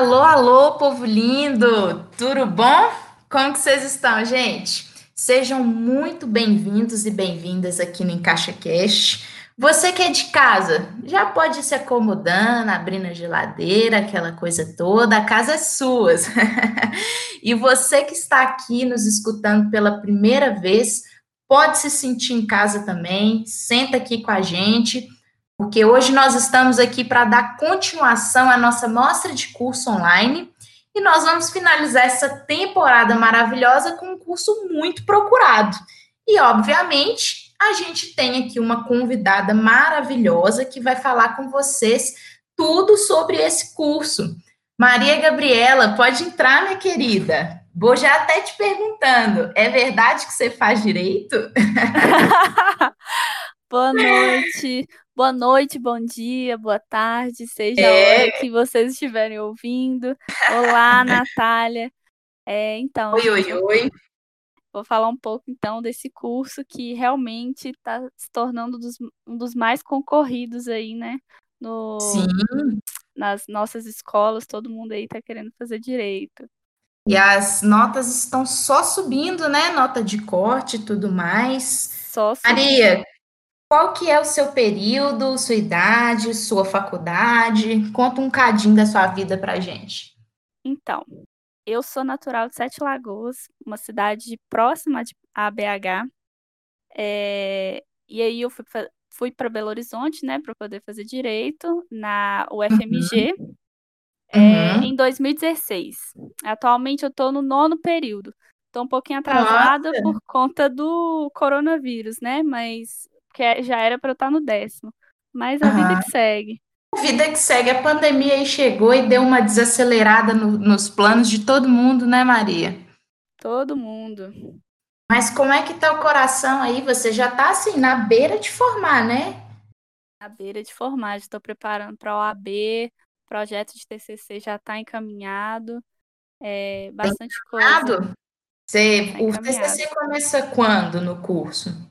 Alô, alô, povo lindo! Tudo bom? Como que vocês estão, gente? Sejam muito bem-vindos e bem-vindas aqui no Encaixa Cast. Você que é de casa, já pode se acomodando, abrindo a geladeira, aquela coisa toda, a casa é sua. e você que está aqui nos escutando pela primeira vez, pode se sentir em casa também, senta aqui com a gente porque hoje nós estamos aqui para dar continuação à nossa mostra de curso online e nós vamos finalizar essa temporada maravilhosa com um curso muito procurado. E, obviamente, a gente tem aqui uma convidada maravilhosa que vai falar com vocês tudo sobre esse curso. Maria Gabriela, pode entrar, minha querida. Vou já até te perguntando, é verdade que você faz direito? Boa noite. Boa noite, bom dia, boa tarde, seja é. a hora que vocês estiverem ouvindo. Olá, Natália. É, então, oi, oi, oi. Vou falar um pouco então desse curso que realmente está se tornando dos, um dos mais concorridos aí, né? No, Sim. Nas nossas escolas, todo mundo aí está querendo fazer direito. E as notas estão só subindo, né? Nota de corte e tudo mais. Só subindo. Maria, qual que é o seu período, sua idade, sua faculdade? Conta um cadinho da sua vida pra gente. Então, eu sou natural de Sete Lagoas, uma cidade próxima a BH. É, e aí eu fui, fui para Belo Horizonte, né, para poder fazer direito na UFMG uhum. É, uhum. em 2016. Atualmente eu estou no nono período. Estou um pouquinho atrasada Nossa. por conta do coronavírus, né? Mas que já era para eu estar no décimo. Mas a uhum. vida que segue. A vida que segue. A pandemia aí chegou e deu uma desacelerada no, nos planos de todo mundo, né, Maria? Todo mundo. Mas como é que tá o coração aí? Você já tá assim, na beira de formar, né? Na beira de formar, estou preparando para o OAB, projeto de TCC já está encaminhado, é, bastante encaminhado? coisa. Você, tá o TCC começa quando no curso?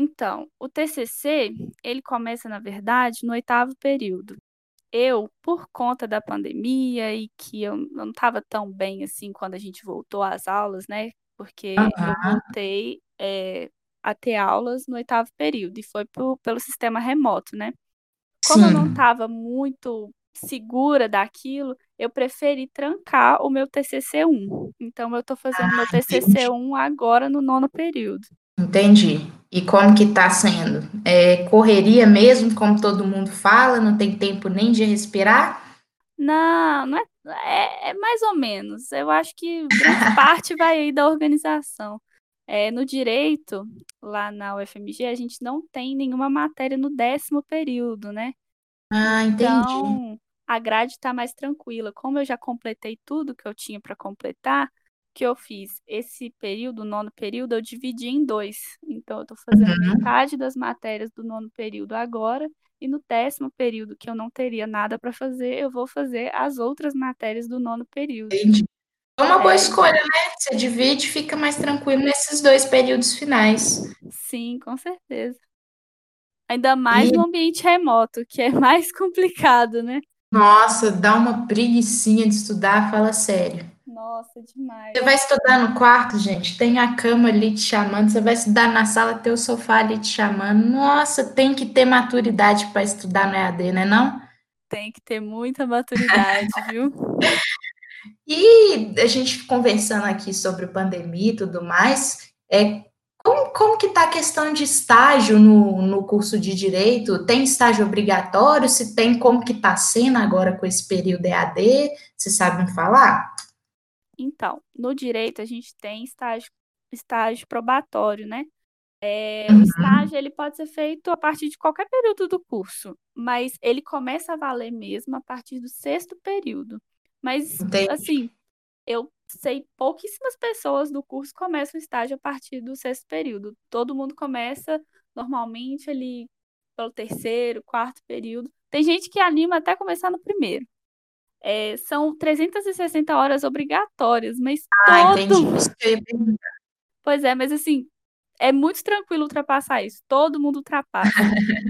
Então, o TCC, ele começa, na verdade, no oitavo período. Eu, por conta da pandemia e que eu não estava tão bem assim quando a gente voltou às aulas, né? Porque uhum. eu voltei é, a ter aulas no oitavo período e foi pelo sistema remoto, né? Como Sim. eu não estava muito segura daquilo, eu preferi trancar o meu TCC1. Então, eu estou fazendo ah, meu TCC1 agora no nono período. Entendi. E como que tá sendo? É correria mesmo, como todo mundo fala, não tem tempo nem de respirar? Não, não é, é, é mais ou menos. Eu acho que grande parte vai aí da organização. É, no direito, lá na UFMG, a gente não tem nenhuma matéria no décimo período, né? Ah, entendi. Então, a grade está mais tranquila. Como eu já completei tudo que eu tinha para completar, que eu fiz esse período, o nono período, eu dividi em dois. Então, eu estou fazendo uhum. metade das matérias do nono período agora, e no décimo período, que eu não teria nada para fazer, eu vou fazer as outras matérias do nono período. Entendi. É uma boa é. escolha, né? Você divide e fica mais tranquilo nesses dois períodos finais. Sim, com certeza. Ainda mais e... no ambiente remoto, que é mais complicado, né? Nossa, dá uma preguiçinha de estudar, fala sério. Nossa, demais. Você vai estudar no quarto, gente? Tem a cama ali te chamando. Você vai estudar na sala, tem o sofá ali te chamando. Nossa, tem que ter maturidade para estudar no EAD, né não? Tem que ter muita maturidade, viu? E a gente conversando aqui sobre pandemia e tudo mais, é, como, como que está a questão de estágio no, no curso de Direito? Tem estágio obrigatório? Se tem, como que está sendo agora com esse período EAD? Vocês sabem falar? Então, no direito a gente tem estágio, estágio probatório, né? É, uhum. O estágio ele pode ser feito a partir de qualquer período do curso, mas ele começa a valer mesmo a partir do sexto período. Mas, Entendi. assim, eu sei pouquíssimas pessoas do curso começam o estágio a partir do sexto período. Todo mundo começa normalmente ali pelo terceiro, quarto período. Tem gente que anima até começar no primeiro. É, são 360 horas obrigatórias, mas ah, todo... entendi. Pois é, mas assim, é muito tranquilo ultrapassar isso. Todo mundo ultrapassa.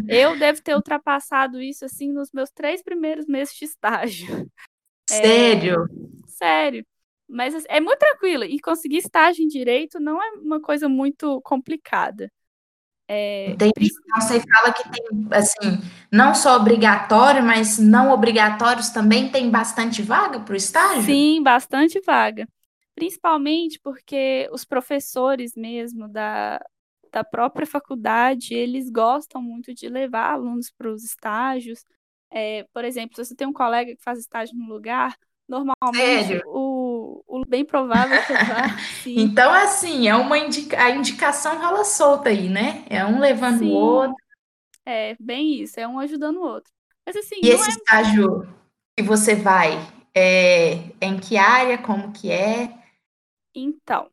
Eu devo ter ultrapassado isso assim nos meus três primeiros meses de estágio. Sério? É, sério. Mas assim, é muito tranquilo. E conseguir estágio em direito não é uma coisa muito complicada. É, Entendi. Então, você fala que tem, assim, não só obrigatório, mas não obrigatórios também tem bastante vaga para o estágio? Sim, bastante vaga. Principalmente porque os professores mesmo da, da própria faculdade, eles gostam muito de levar alunos para os estágios. É, por exemplo, se você tem um colega que faz estágio no lugar, normalmente o, o, bem provável que vá. então, assim, é uma indica, a indicação rola solta aí, né? É um levando sim. o outro. É, bem isso, é um ajudando o outro. Mas assim. E esse é... estágio que você vai, é, é em que área? Como que é? Então,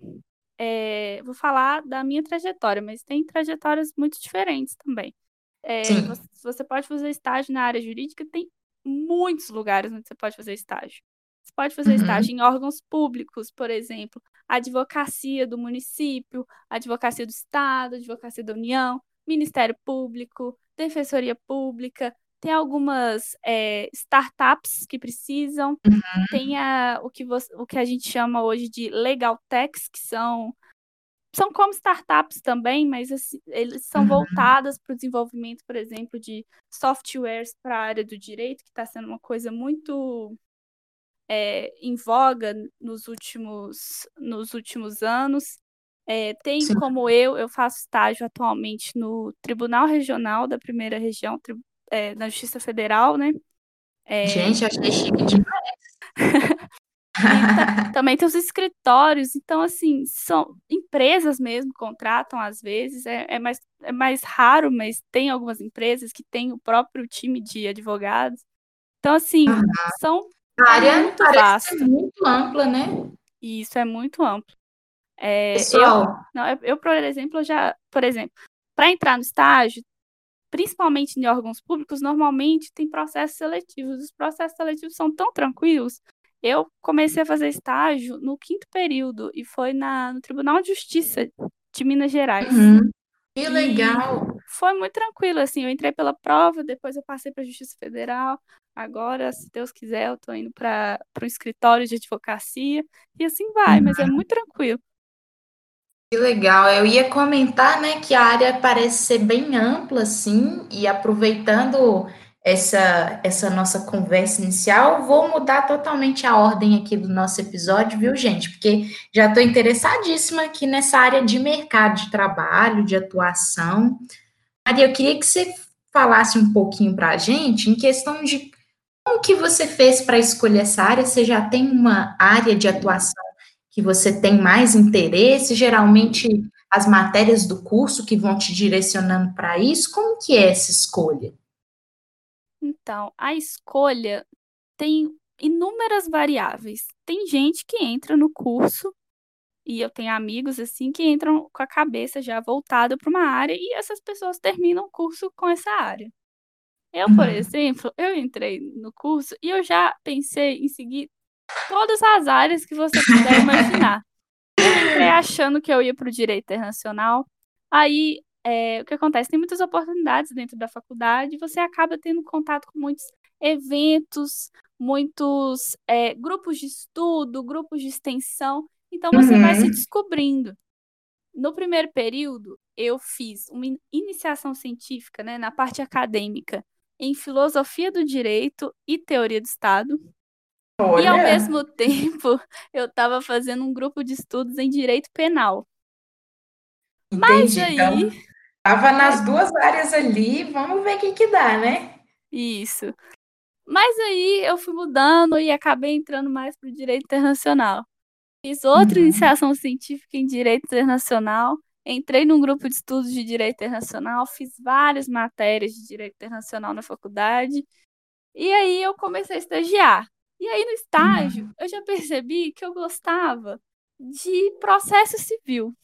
é, vou falar da minha trajetória, mas tem trajetórias muito diferentes também. É, você, você pode fazer estágio na área jurídica, tem muitos lugares onde você pode fazer estágio. Você pode fazer uhum. estágio em órgãos públicos, por exemplo, advocacia do município, advocacia do estado, advocacia da União, Ministério Público, Defensoria Pública, tem algumas é, startups que precisam, uhum. tem a, o, que você, o que a gente chama hoje de legal techs, que são são como startups também, mas assim, eles são uhum. voltadas para o desenvolvimento, por exemplo, de softwares para a área do direito, que está sendo uma coisa muito é, em voga nos últimos, nos últimos anos. É, tem Sim. como eu, eu faço estágio atualmente no Tribunal Regional da Primeira Região, é, na Justiça Federal, né? Gente, achei chique demais. também tem os escritórios, então, assim, são empresas mesmo contratam às vezes, é, é, mais, é mais raro, mas tem algumas empresas que têm o próprio time de advogados. Então, assim, uhum. são a área é muito vasta. muito ampla, né? Isso é muito amplo. É, Pessoal. Eu, não, eu, eu, por exemplo, já, por exemplo, para entrar no estágio, principalmente em órgãos públicos, normalmente tem processos seletivos. Os processos seletivos são tão tranquilos. Eu comecei a fazer estágio no quinto período e foi na, no Tribunal de Justiça de Minas Gerais. Uhum. Que legal! Foi muito tranquilo, assim, eu entrei pela prova, depois eu passei para a Justiça Federal, agora, se Deus quiser, eu estou indo para o escritório de advocacia, e assim vai, mas é muito tranquilo. Que legal. Eu ia comentar, né, que a área parece ser bem ampla, assim, e aproveitando essa, essa nossa conversa inicial, vou mudar totalmente a ordem aqui do nosso episódio, viu, gente? Porque já estou interessadíssima aqui nessa área de mercado de trabalho, de atuação. Maria, eu queria que você falasse um pouquinho para a gente em questão de como que você fez para escolher essa área. Você já tem uma área de atuação que você tem mais interesse, geralmente as matérias do curso que vão te direcionando para isso, como que é essa escolha? Então, a escolha tem inúmeras variáveis. Tem gente que entra no curso e eu tenho amigos assim que entram com a cabeça já voltada para uma área e essas pessoas terminam o curso com essa área. Eu, por uhum. exemplo, eu entrei no curso e eu já pensei em seguir todas as áreas que você puder imaginar. Eu entrei achando que eu ia para o direito internacional. Aí, é, o que acontece? Tem muitas oportunidades dentro da faculdade você acaba tendo contato com muitos eventos, muitos é, grupos de estudo, grupos de extensão. Então, você uhum. vai se uhum. descobrindo. No primeiro período, eu fiz uma iniciação científica né, na parte acadêmica em filosofia do direito e teoria do Estado. Olha. E ao mesmo tempo, eu estava fazendo um grupo de estudos em direito penal. Entendi. Mas aí. Então, tava nas duas áreas ali, vamos ver o que, que dá, né? Isso. Mas aí eu fui mudando e acabei entrando mais para o direito internacional. Fiz outra uhum. iniciação científica em direito internacional, entrei num grupo de estudos de direito internacional, fiz várias matérias de direito internacional na faculdade, e aí eu comecei a estagiar. E aí, no estágio, uhum. eu já percebi que eu gostava de processo civil.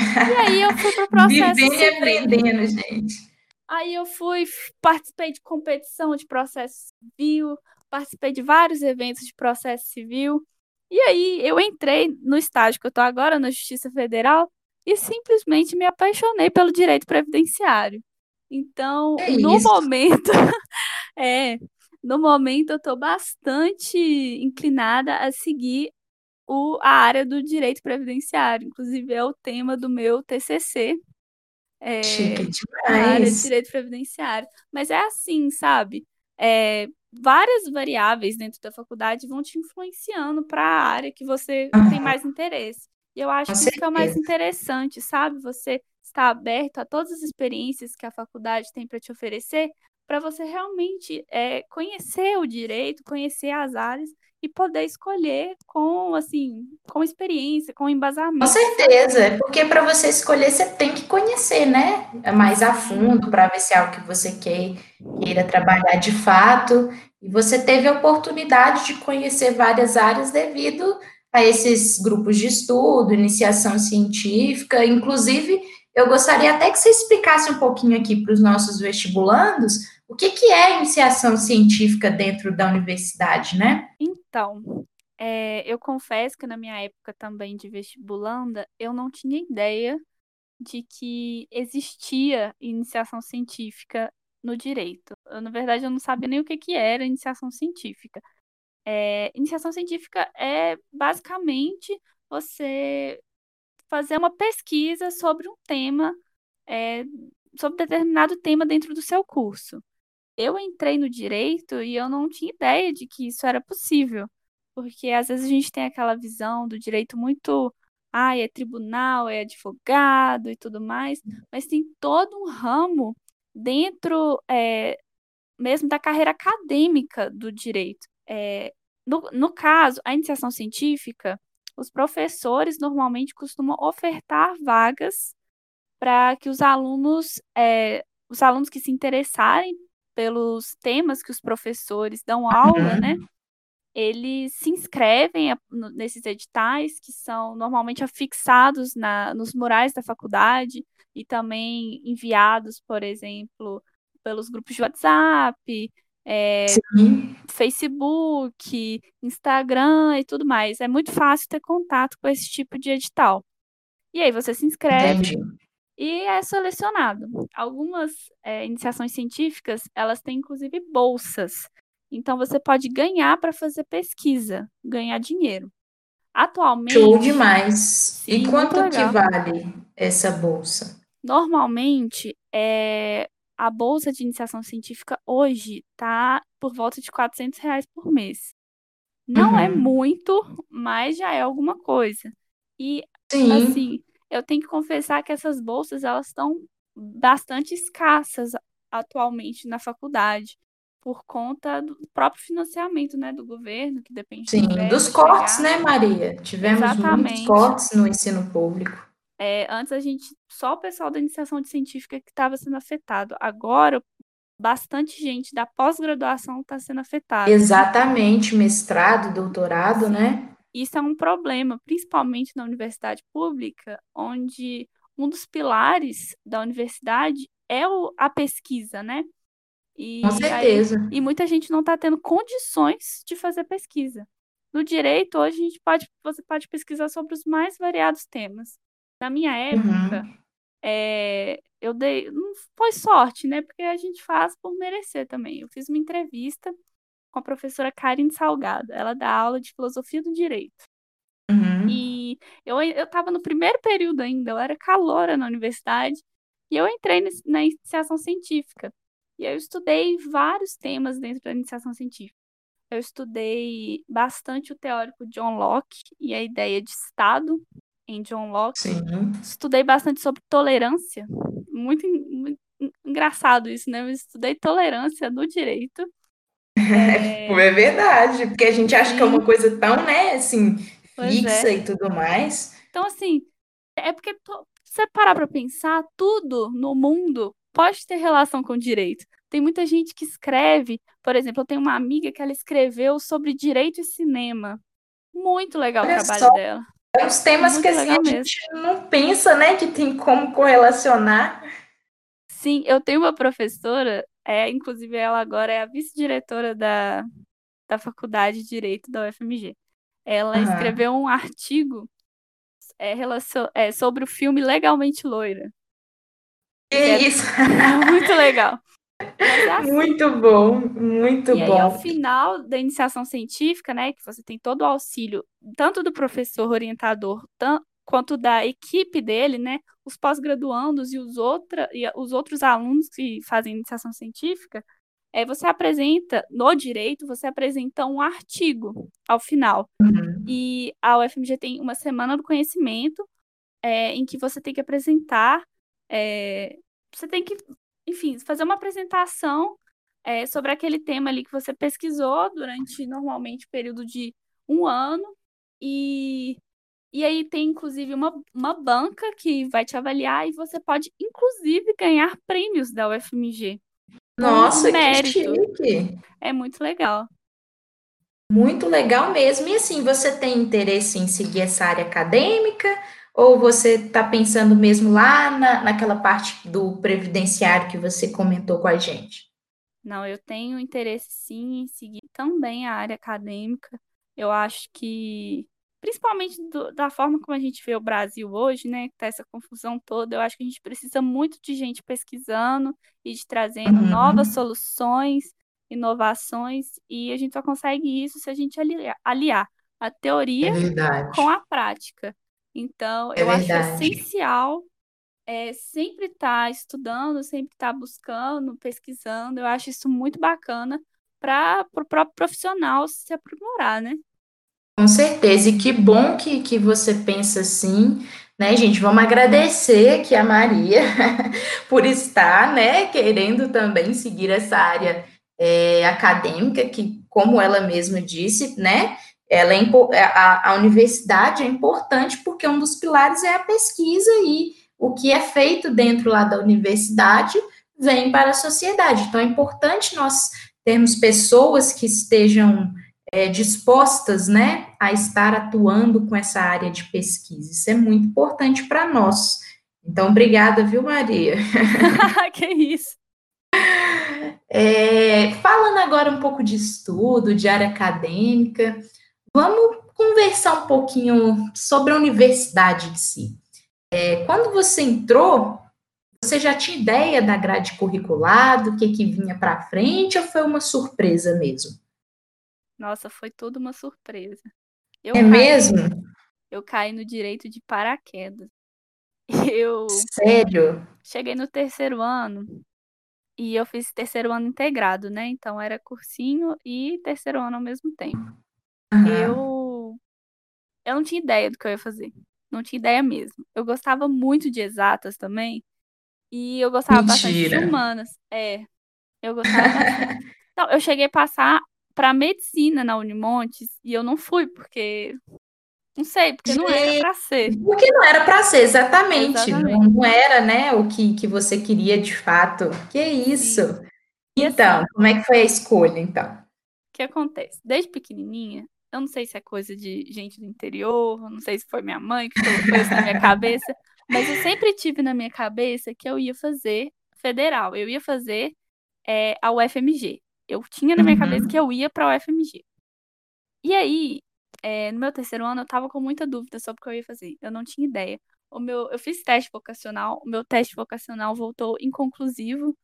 E aí eu fui para o processo Vivendo civil. e aprendendo, gente. Aí eu fui, participei de competição de processo civil, participei de vários eventos de processo civil. E aí eu entrei no estágio que eu estou agora, na Justiça Federal, e simplesmente me apaixonei pelo direito previdenciário. Então, é no isso. momento, é, no momento eu estou bastante inclinada a seguir o, a área do direito previdenciário. Inclusive, é o tema do meu TCC. É, Chique na área de demais. direito previdenciário. Mas é assim, sabe? É, várias variáveis dentro da faculdade vão te influenciando para a área que você tem Aham, mais interesse. E eu acho com que isso é o mais interessante, sabe? Você estar aberto a todas as experiências que a faculdade tem para te oferecer, para você realmente é, conhecer o direito, conhecer as áreas e poder escolher com, assim, com experiência, com Com embasamento, sabe? certeza, é porque para você escolher você tem que conhecer, né, mais a fundo para ver se é algo que você quer, queira trabalhar de fato. E você teve a oportunidade de conhecer várias áreas devido a esses grupos de estudo, iniciação científica. Inclusive, eu gostaria até que você explicasse um pouquinho aqui para os nossos vestibulandos o que que é iniciação científica dentro da universidade, né? Então, é, eu confesso que na minha época também de vestibulanda, eu não tinha ideia de que existia iniciação científica no direito. Eu, na verdade, eu não sabia nem o que que era iniciação científica. É, iniciação científica é basicamente você fazer uma pesquisa sobre um tema, é, sobre determinado tema dentro do seu curso. Eu entrei no direito e eu não tinha ideia de que isso era possível, porque às vezes a gente tem aquela visão do direito muito, ah, é tribunal, é advogado e tudo mais, mas tem todo um ramo dentro, é, mesmo da carreira acadêmica do direito. É, no, no caso, a iniciação científica, os professores normalmente costumam ofertar vagas para que os alunos, é, os alunos que se interessarem pelos temas que os professores dão aula, né? Uhum. Eles se inscrevem nesses editais que são normalmente afixados na, nos murais da faculdade e também enviados, por exemplo, pelos grupos de WhatsApp, é, Facebook, Instagram e tudo mais. É muito fácil ter contato com esse tipo de edital. E aí você se inscreve entendi. E é selecionado. Algumas é, iniciações científicas, elas têm inclusive bolsas. Então você pode ganhar para fazer pesquisa, ganhar dinheiro. Show Atualmente, demais. E sim, muito quanto que vale essa bolsa? Normalmente, é, a bolsa de iniciação científica hoje está por volta de 400 reais por mês. Não é Uhum. muito, mas já é alguma coisa. E, Sim, assim, eu tenho que confessar que essas bolsas, elas estão bastante escassas atualmente na faculdade, por conta do próprio financiamento, né, do governo, que depende sim. do Dos cortes, chegar. né, Maria? Tivemos muitos Exatamente. cortes no ensino público. É, antes a gente, só o pessoal da iniciação de científica que estava sendo afetado. Agora, bastante gente da pós-graduação está sendo afetada. Exatamente, mestrado, doutorado, né? Isso é um problema, principalmente na universidade pública, onde um dos pilares da universidade é o- a pesquisa, né? Com E aí, certeza. e muita gente não está tendo condições de fazer pesquisa. No direito, hoje a gente pode, você pode pesquisar sobre os mais variados temas. Na minha época, Uhum. é, eu dei, não foi sorte, né? Porque a gente faz por merecer também. Eu fiz uma entrevista com a professora Karine Salgado. Ela dá aula de filosofia do direito. Uhum. E eu eu estava no primeiro período ainda, eu era caloura na universidade, e eu entrei na iniciação científica. E eu estudei vários temas dentro da iniciação científica. Eu estudei bastante o teórico John Locke e a ideia de Estado em John Locke. Sim. Estudei bastante sobre tolerância. Muito, muito en- engraçado isso, né? Eu estudei tolerância no direito. É, É verdade, porque a gente acha que é uma coisa tão, né, assim, pois fixa é. e tudo mais. Então, assim, é porque to- se você parar pra pensar, tudo no mundo pode ter relação com direito. Tem muita gente que escreve, por exemplo, eu tenho uma amiga que ela escreveu sobre direito e cinema. Muito legal o Olha trabalho só, dela. é uns temas que assim a mesmo. gente não pensa, né, que tem como correlacionar. Sim, eu tenho uma professora, é, inclusive ela agora é a vice-diretora da, da Faculdade de Direito da UFMG. Ela Aham. escreveu um artigo é, relacion- é, sobre o filme Legalmente Loira, é isso? muito legal. Assim. Muito bom, muito e bom. E aí, ao final da iniciação científica, né, que você tem todo o auxílio, tanto do professor orientador, quanto da equipe dele, né, os pós-graduandos e os, outra, e os outros alunos que fazem iniciação científica, é, você apresenta, no direito, você apresenta um artigo ao final. Uhum. E a UFMG tem uma semana do conhecimento, é, em que você tem que apresentar, é, você tem que, enfim, fazer uma apresentação é, sobre aquele tema ali que você pesquisou durante, normalmente, período de um ano, e, e aí tem, inclusive, uma, uma banca que vai te avaliar e você pode, inclusive, ganhar prêmios da UFMG. Nossa, que chique! É muito legal. Muito legal mesmo. E assim, você tem interesse em seguir essa área acadêmica? Ou você está pensando mesmo lá na, naquela parte do previdenciário que você comentou com a gente? Não, eu tenho interesse sim em seguir também a área acadêmica. Eu acho que, principalmente do, da forma como a gente vê o Brasil hoje, né, que tá essa confusão toda, eu acho que a gente precisa muito de gente pesquisando e de trazendo Uhum. novas soluções, inovações, e a gente só consegue isso se a gente aliar, aliar a É teoria verdade. com a prática. Então, É eu acho verdade. essencial é, sempre estar estudando, sempre estar buscando, pesquisando. Eu acho isso muito bacana para o próprio profissional se aprimorar, né? Com certeza. E que bom que, que você pensa assim, né, gente? Vamos agradecer aqui a Maria por estar, né, querendo também seguir essa área é, acadêmica, que, como ela mesma disse, né, ela é, a, a universidade é importante porque um dos pilares é a pesquisa e o que é feito dentro lá da universidade vem para a sociedade. Então, é importante nós termos pessoas que estejam é, dispostas, né, a estar atuando com essa área de pesquisa. Isso é muito importante para nós. Então, obrigada, viu, Maria? que isso. É, falando agora um pouco de estudo, de área acadêmica, vamos conversar um pouquinho sobre a universidade em si. É, quando você entrou, você já tinha ideia da grade curricular, do que, que vinha para frente, ou foi uma surpresa mesmo? Nossa, foi tudo uma surpresa. Eu é caí, mesmo? Eu caí no direito de paraquedas. Eu. Sério? Cheguei no terceiro ano e eu fiz terceiro ano integrado, né? Então era cursinho e terceiro ano ao mesmo tempo. Uhum. Eu. Eu não tinha ideia do que eu ia fazer. Não tinha ideia mesmo. Eu gostava muito de exatas também. E eu gostava Mentira. bastante de humanas. É. Eu gostava bastante. Então, eu cheguei a passar para medicina na Unimontes e eu não fui, porque. Não sei, porque não era para ser. Porque não era para ser, exatamente. exatamente. Não, não, era, né, o que, que você queria de fato. Que isso. Então, como é que foi a escolha, então? O que acontece? Desde pequenininha, eu não sei se é coisa de gente do interior, não sei se foi minha mãe que colocou isso na minha cabeça, mas eu sempre tive na minha cabeça que eu ia fazer federal, eu ia fazer é, a UFMG. Eu tinha na minha uhum. cabeça que eu ia para a UFMG. E aí, é, no meu terceiro ano, eu tava com muita dúvida sobre o que eu ia fazer. Eu não tinha ideia. O meu, eu fiz teste vocacional, o meu teste vocacional voltou inconclusivo,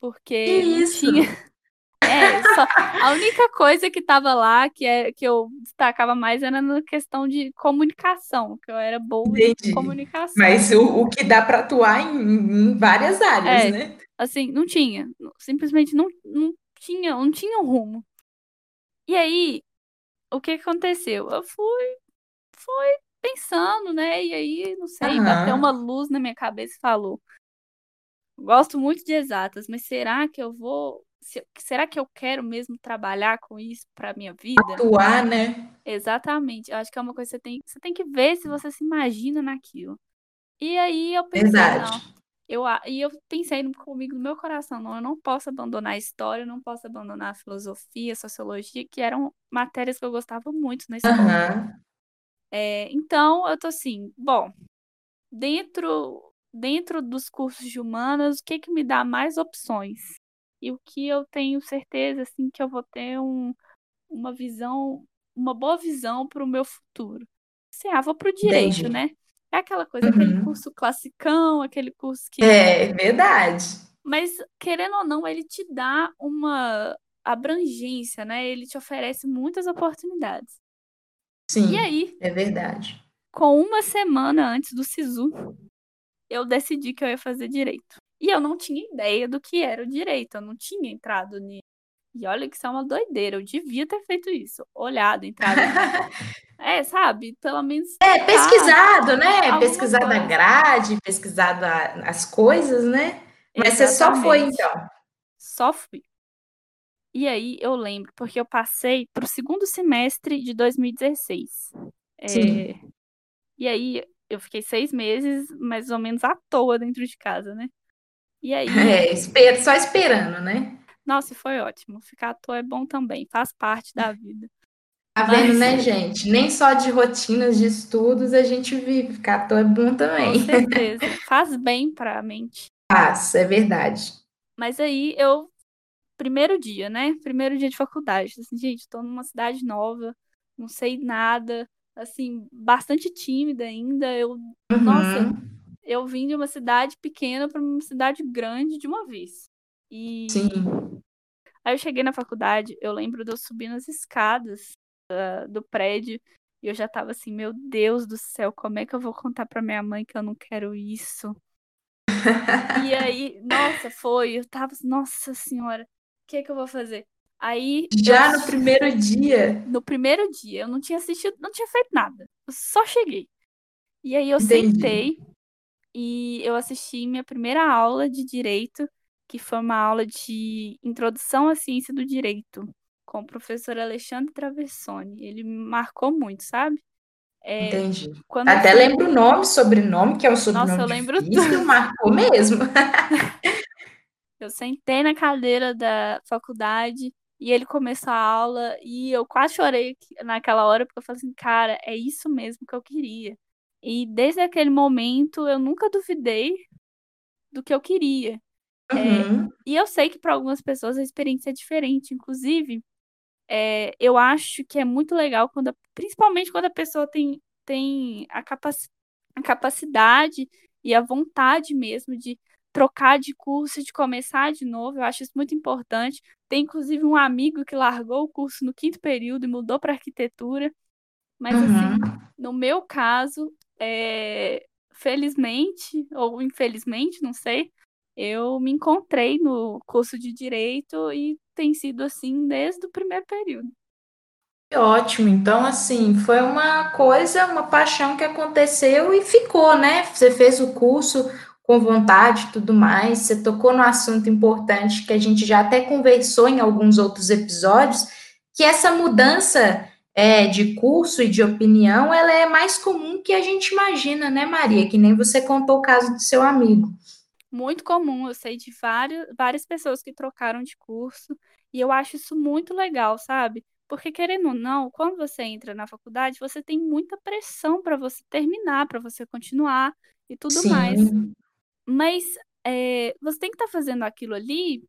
porque que não isso? tinha. É, só, a única coisa que tava lá, que, é, que eu destacava mais, era na questão de comunicação, que eu era boa Entendi. em comunicação. Mas o, o que dá para atuar em, em, várias áreas, é, né? Assim, não tinha. Simplesmente não, não tinha, não tinha um rumo. E aí, o que aconteceu? Eu fui, fui pensando, né? E aí, não sei, Aham. bateu uma luz na minha cabeça e falou: Gosto muito de exatas, mas será que eu vou se, será que eu quero mesmo trabalhar com isso para minha vida? Atuar, né? Exatamente. Eu acho que é uma coisa que você tem, você tem que ver se você se imagina naquilo. E aí eu pensei, Verdade. não. Eu, e eu pensei comigo no meu coração, não, eu não posso abandonar a história, eu não posso abandonar a filosofia, a sociologia, que eram matérias que eu gostava muito na escola. Aham. É, então, eu tô assim, bom, dentro, dentro dos cursos de humanas, o que que me dá mais opções? e o que eu tenho certeza assim que eu vou ter um, uma visão, uma boa visão para o meu futuro. Assim, ah, vou para o direito, Entendi. né? É aquela coisa, aquele Uhum. curso classicão, aquele curso que. É verdade. Mas, querendo ou não, ele te dá uma abrangência, né? Ele te oferece muitas oportunidades. Sim, E aí, é verdade. com uma semana antes do SISU, eu decidi que eu ia fazer direito. E eu não tinha ideia do que era o direito, eu não tinha entrado nisso. E olha que isso é uma doideira, eu devia ter feito isso, olhado, entrado. é, sabe? Pelo menos. É, pesquisado, né? Pesquisado a coisa. grade, pesquisado a- as coisas, né? Mas você só foi, Exatamente. então. Só fui. E aí eu lembro, porque eu passei pro segundo semestre de 2016. Sim. É, E aí eu fiquei seis meses mais ou menos à toa dentro de casa, né? E aí, É, só esperando, né? Nossa, foi ótimo. Ficar à toa é bom também, faz parte da vida. Tá vendo, Mas- né, gente? Nem só de rotinas de estudos a gente vive. Ficar à toa é bom Com também. certeza. Faz bem pra mente. Faz, é verdade. Mas aí eu. Primeiro dia, né? Primeiro dia de faculdade. Assim, gente, tô numa cidade nova, não sei nada. Assim, bastante tímida ainda. Eu, nossa, Uhum, eu vim de uma cidade pequena para uma cidade grande de uma vez. E sim. aí eu cheguei na faculdade, eu lembro de eu subir nas escadas da- do prédio e eu já tava assim, meu Deus do céu, como é que eu vou contar pra minha mãe que eu não quero isso? E aí, nossa, foi, eu tava, assim, nossa senhora, o que é que eu vou fazer? Aí Já eu- no primeiro dia. no primeiro dia, eu não tinha assistido, não tinha feito nada. Eu só cheguei. E aí eu Entendi. sentei e eu assisti minha primeira aula de direito, que foi uma aula de introdução à ciência do direito, com o professor Alexandre Traversoni. Ele marcou muito, sabe? É, Entendi. Até fui- lembro o nome, sobrenome, que é um sobrenome Nossa, eu lembro difícil, marcou mesmo. Eu sentei na cadeira da faculdade e ele começou a aula e eu quase chorei naquela hora porque eu falei assim, cara, é isso mesmo que eu queria. E desde aquele momento eu nunca duvidei do que eu queria. Uhum, E eu sei que para algumas pessoas a experiência é diferente. Inclusive, é, eu acho que é muito legal quando, a- principalmente quando a pessoa tem, tem a, capaci- a capacidade e a vontade mesmo de trocar de curso, de começar de novo. Eu acho isso muito importante. Tem inclusive um amigo que largou o curso no quinto período e mudou para arquitetura. Mas assim, uhum. no meu caso, é, felizmente ou infelizmente, não sei, eu me encontrei no curso de direito e tem sido assim desde o primeiro período. Ótimo. Então, assim, foi uma coisa, uma paixão que aconteceu e ficou, né? Você fez o curso com vontade tudo mais. Você tocou no assunto importante que a gente já até conversou em alguns outros episódios, que essa mudança é, de curso e de opinião, ela é mais comum que a gente imagina, né, Maria? Que nem você contou o caso do seu amigo. Muito comum, eu sei de várias, várias pessoas que trocaram de curso e eu acho isso muito legal, sabe? Porque querendo ou não, quando você entra na faculdade, você tem muita pressão para você terminar, para você continuar e tudo mais. Sim, Mas é, você tem que estar fazendo aquilo ali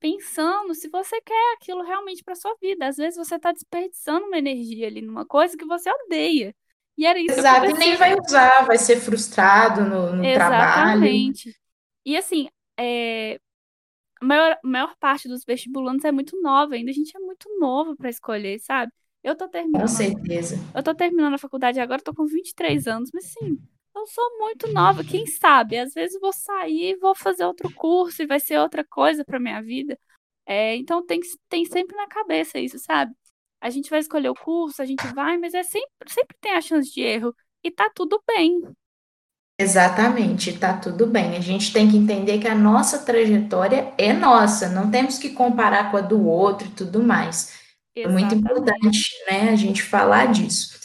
pensando se você quer aquilo realmente para sua vida. Às vezes você está desperdiçando uma energia ali numa coisa que você odeia. E era isso que exato. E nem vai usar, vai ser frustrado no, no trabalho. Exatamente. E assim, é, a maior, a maior parte dos vestibulantes é muito nova, ainda a gente é muito novo para escolher, sabe? Eu tô Com terminando, certeza. eu tô terminando a faculdade agora, tô com 23 anos, mas sim, eu sou muito nova, quem sabe? Às vezes vou sair e vou fazer outro curso e vai ser outra coisa para minha vida. É, então tem, tem sempre na cabeça isso, sabe? A gente vai escolher o curso, a gente vai, mas é sempre, sempre tem a chance de erro e tá tudo bem. Exatamente, tá tudo bem. A gente tem que entender que a nossa trajetória é nossa, não temos que comparar com a do outro e tudo mais. É muito Exatamente. importante, né, a gente falar disso.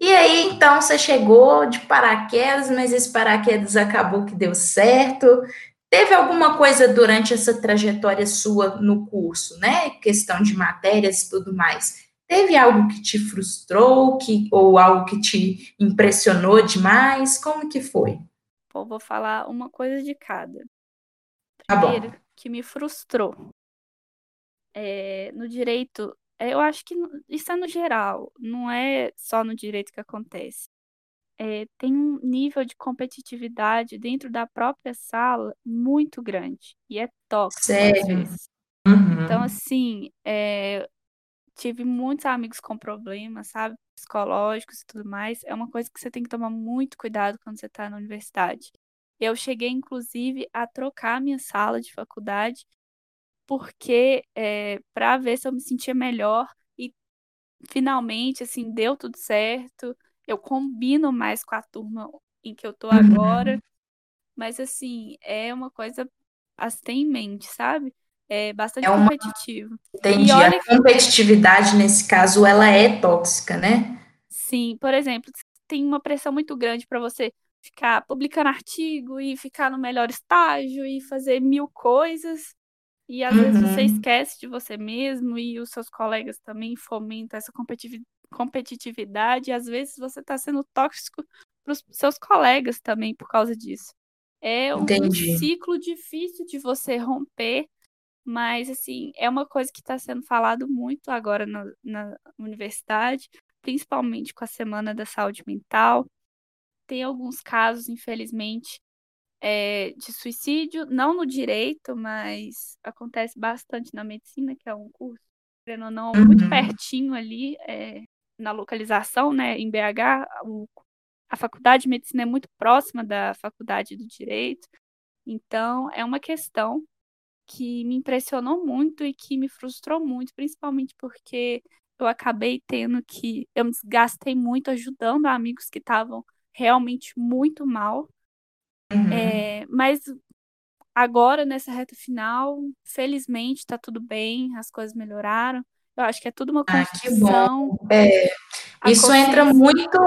E aí, então, você chegou de paraquedas, mas esse paraquedas acabou que deu certo. Teve alguma coisa durante essa trajetória sua no curso, né? Questão de matérias e tudo mais. Teve algo que te frustrou, que, ou algo que te impressionou demais? Como que foi? Pô, vou falar uma coisa de cada. Tá. Primeiro, que me frustrou. É, no direito, é, eu acho que isso é no geral, não é só no direito que acontece. é, tem um nível de competitividade dentro da própria sala muito grande e é tóxico Sério? vezes. Então, Uhum. assim, é, tive muitos amigos com problemas, sabe, psicológicos e tudo mais. É uma coisa que você tem que tomar muito cuidado quando você está na universidade. Eu cheguei, inclusive, a trocar minha sala de faculdade porque é, para ver se eu me sentia melhor e finalmente, assim, deu tudo certo. Eu combino mais com a turma em que eu tô agora, Uhum. mas assim, é uma coisa a se ter em mente, sabe? É bastante É uma competitivo. Entendi. A olha que, competitividade, nesse caso, ela é tóxica, né? sim, por exemplo, tem uma pressão muito grande para você ficar publicando artigo e ficar no melhor estágio e fazer mil coisas. E às vezes você Uhum. esquece de você mesmo e os seus colegas também fomentam essa competitividade, e às vezes você está sendo tóxico para os seus colegas também por causa disso. É um, um Entendi. ciclo difícil de você romper, mas assim, é uma coisa que está sendo falado muito agora na, na universidade, principalmente com a Semana da Saúde Mental. Tem alguns casos, infelizmente, é, de suicídio, não no direito, mas acontece bastante na medicina, que é um curso, querendo ou não, muito Uhum. pertinho ali, é, na localização, né, em BH, o, a faculdade de medicina é muito próxima da faculdade do direito, então é uma questão que me impressionou muito e que me frustrou muito, principalmente porque eu acabei tendo que, eu me desgastei muito ajudando amigos que estavam realmente muito mal, Uhum. é, mas agora, nessa reta final, felizmente tá tudo bem, as coisas melhoraram. Eu acho que é tudo uma Ah, construção. É, A isso entra muito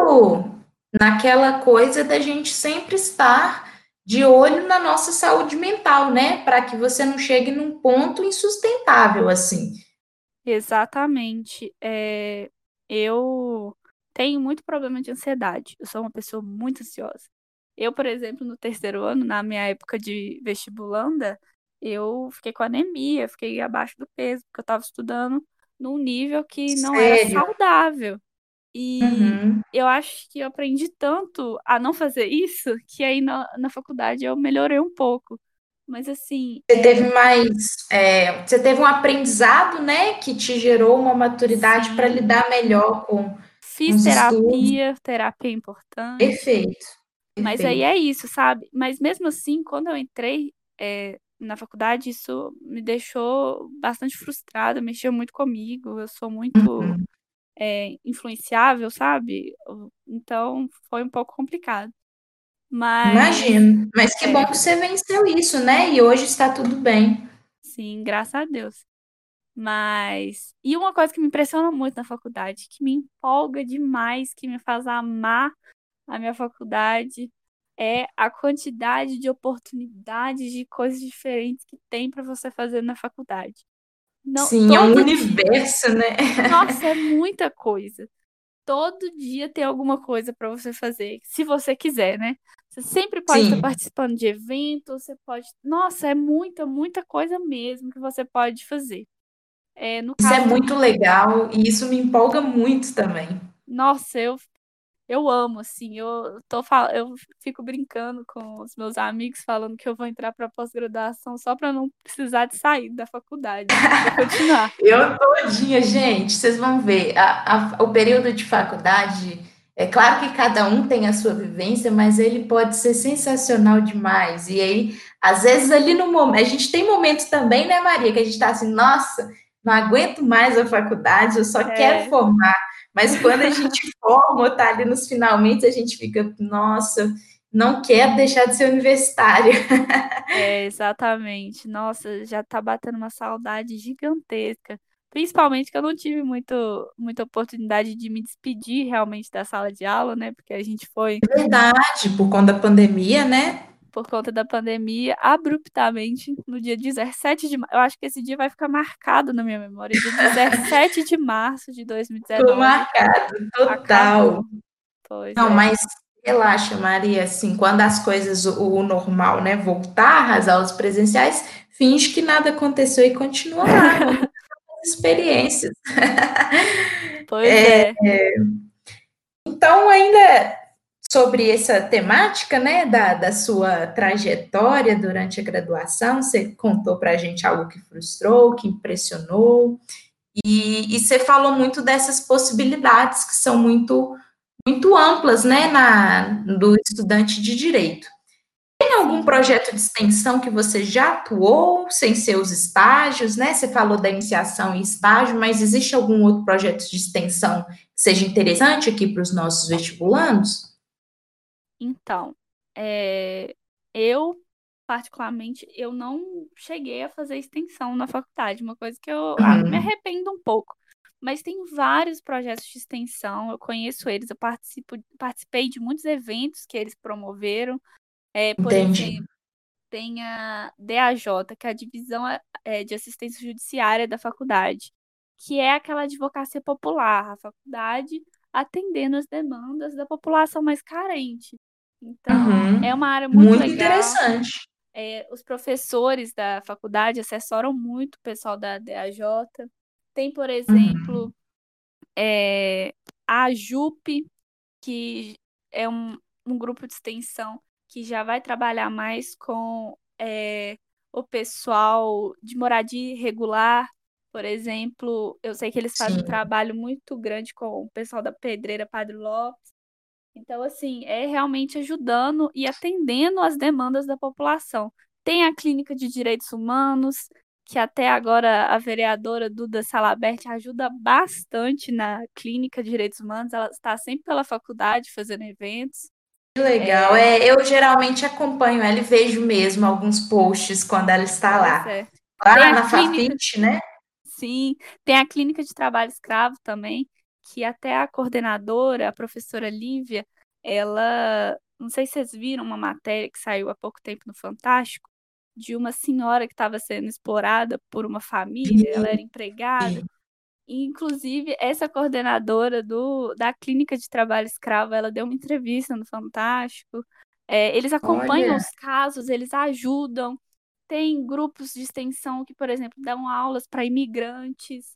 naquela coisa da gente sempre estar de olho na nossa saúde mental, né? Para que você não chegue num ponto insustentável assim. Exatamente. É, eu tenho muito problema de ansiedade. Eu sou uma pessoa muito ansiosa. Eu, por exemplo, no terceiro ano, na minha época de vestibulanda, eu fiquei com anemia, fiquei abaixo do peso, porque eu estava estudando num nível que não era Sério? saudável. E Uhum. eu acho que eu aprendi tanto a não fazer isso, que aí na, na faculdade eu melhorei um pouco. Mas assim, Você é, teve mais, é, você teve um aprendizado, né, que te gerou uma maturidade para lidar melhor com fiz terapia, terapia é importante. Perfeito, Mas aí perfeito. é isso, sabe? Mas mesmo assim, quando eu entrei é, na faculdade, isso me deixou bastante frustrada, mexeu muito comigo. Eu sou muito Uhum. É, influenciável, sabe? Então foi um pouco complicado. Mas, Imagino. Mas que bom é, que você venceu isso, né? E hoje está tudo bem. sim, graças a Deus. Mas. E uma coisa que me impressiona muito na faculdade, que me empolga demais, que me faz amar a minha faculdade, é a quantidade de oportunidades de coisas diferentes que tem para você fazer na faculdade. Não, Sim, é um dia. universo, né? Nossa, é muita coisa. Todo dia tem alguma coisa para você fazer, se você quiser, né? Você sempre pode estar Sim, participando de eventos, você pode. Nossa, é muita, muita coisa mesmo que você pode fazer. É, no isso é muito legal e isso me empolga muito também. Nossa, eu, eu amo, assim. Eu, tô, eu fico brincando com os meus amigos, falando que eu vou entrar para pós-graduação só para não precisar de sair da faculdade, para poder continuar. Eu todinha, gente, vocês vão ver, a- a- o período de faculdade, é claro que cada um tem a sua vivência, mas ele pode ser sensacional demais. E aí, às vezes, ali no momento, a gente tem momentos também, né, Maria, que a gente tá assim, nossa, não aguento mais a faculdade, eu só quero É, formar. Mas quando a gente forma, tá ali nos finalmente, a gente fica, nossa, não quero deixar de ser universitária. é, exatamente. Nossa, já tá batendo uma saudade gigantesca. Principalmente que eu não tive muito, muita oportunidade de me despedir realmente da sala de aula, né? Porque a gente foi Verdade, por conta da pandemia, né? Por conta da pandemia, abruptamente, no dia 17 de março. Eu acho que esse dia vai ficar marcado na minha memória. Dia 17 de março de Ficou 2019. marcado, total. Pois Não, é. mas relaxa, Maria, assim, quando as coisas, o, o normal, né, voltar, as aulas presenciais, finge que nada aconteceu e continua lá, experiências. Pois é. Então, ainda sobre essa temática, né, da, da sua trajetória durante a graduação. Você contou para a gente algo que frustrou, que impressionou, e, e, você falou muito dessas possibilidades que são muito, muito amplas, né, na, do estudante de direito. Tem algum projeto de extensão que você já atuou sem seus estágios, né? Você falou da iniciação e estágio, mas existe algum outro projeto de extensão que seja interessante aqui para os nossos vestibulandos? Então, é, eu particularmente, eu não cheguei a fazer extensão na faculdade, uma coisa que eu ah, me uhum. arrependo um pouco. Mas tem vários projetos de extensão, eu conheço eles, eu participo, participei de muitos eventos que eles promoveram. É, por Entendi. exemplo, tem a DAJ, que é a Divisão é, de Assistência Judiciária da faculdade, que é aquela advocacia popular, a faculdade atendendo as demandas da população mais carente. Então, uhum. é uma área muito, muito legal. interessante. É, os professores da faculdade assessoram muito o pessoal da DAJ. Tem, por exemplo, uhum. é, a JUP, que é um, um grupo de extensão que já vai trabalhar mais com é, o pessoal de moradia irregular. Por exemplo, eu sei que eles fazem Sim. um trabalho muito grande com o pessoal da Pedreira Padre Lopes. Então, assim, é realmente ajudando e atendendo às demandas da população. Tem a Clínica de Direitos Humanos, que até agora a vereadora Duda Salabert ajuda bastante na Clínica de Direitos Humanos. Ela está sempre pela faculdade fazendo eventos. Que legal. É, é eu geralmente acompanho ela e vejo mesmo alguns posts quando ela está lá. É. Lá na clínica... Fafit, né? Sim, tem a Clínica de Trabalho Escravo também, que até a coordenadora, a professora Lívia, ela, não sei se vocês viram uma matéria que saiu há pouco tempo no Fantástico, de uma senhora que estava sendo explorada por uma família, ela era empregada. E, inclusive, essa coordenadora do, da clínica de trabalho escravo, ela deu uma entrevista no Fantástico. É, eles acompanham Olha. os casos, eles ajudam. Tem grupos de extensão que, por exemplo, dão aulas para imigrantes.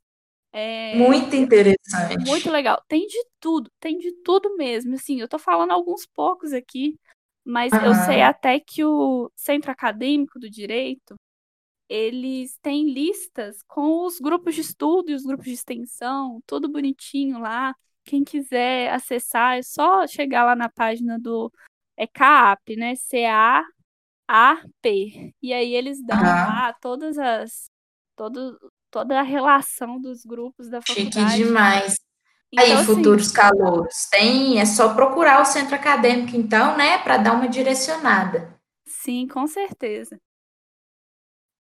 É, muito interessante. Muito legal. Tem de tudo, tem de tudo mesmo. Assim, eu tô falando alguns poucos aqui, mas uhum. eu sei até que o Centro Acadêmico do Direito, eles têm listas com os grupos de estudo e os grupos de extensão, tudo bonitinho lá. Quem quiser acessar, é só chegar lá na página do é CAP, né? C-A-A-P. E aí eles dão uhum. lá todas as todo, toda a relação dos grupos da faculdade. Chique demais. Então, Aí, assim, futuros calouros, tem, é só procurar o centro acadêmico, então, né, para dar uma direcionada. Sim, com certeza.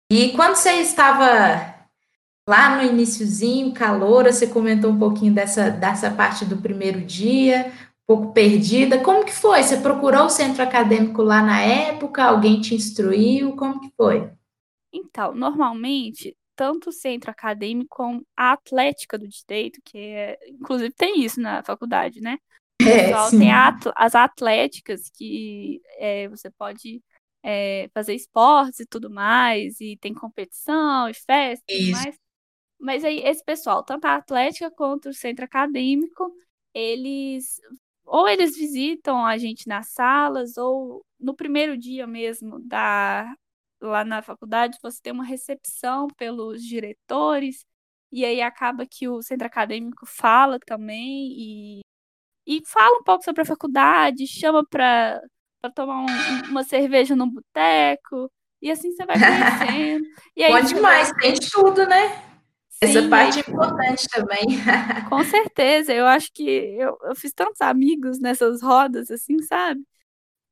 E quando você estava lá no iníciozinho, caloura, você comentou um pouquinho dessa, dessa parte do primeiro dia, um pouco perdida. Como que foi? Você procurou o centro acadêmico lá na época? Alguém te instruiu? Como que foi? Então, normalmente tanto o centro acadêmico como a atlética do direito, que é, inclusive tem isso na faculdade, né? É, tem as atléticas que é, você pode é, fazer esportes e tudo mais, e tem competição e festa e tudo mais. Mas aí esse pessoal, tanto a atlética quanto o centro acadêmico, eles ou eles visitam a gente nas salas, ou no primeiro dia mesmo da lá na faculdade, você tem uma recepção pelos diretores, e aí acaba que o centro acadêmico fala também e, e fala um pouco sobre a faculdade, chama para tomar um, uma cerveja no boteco, e assim você vai conhecendo. E aí, Bom demais, vai... tem tudo, né? Sim, Essa parte é importante também. Com certeza, eu acho que eu, eu fiz tantos amigos nessas rodas, assim, sabe?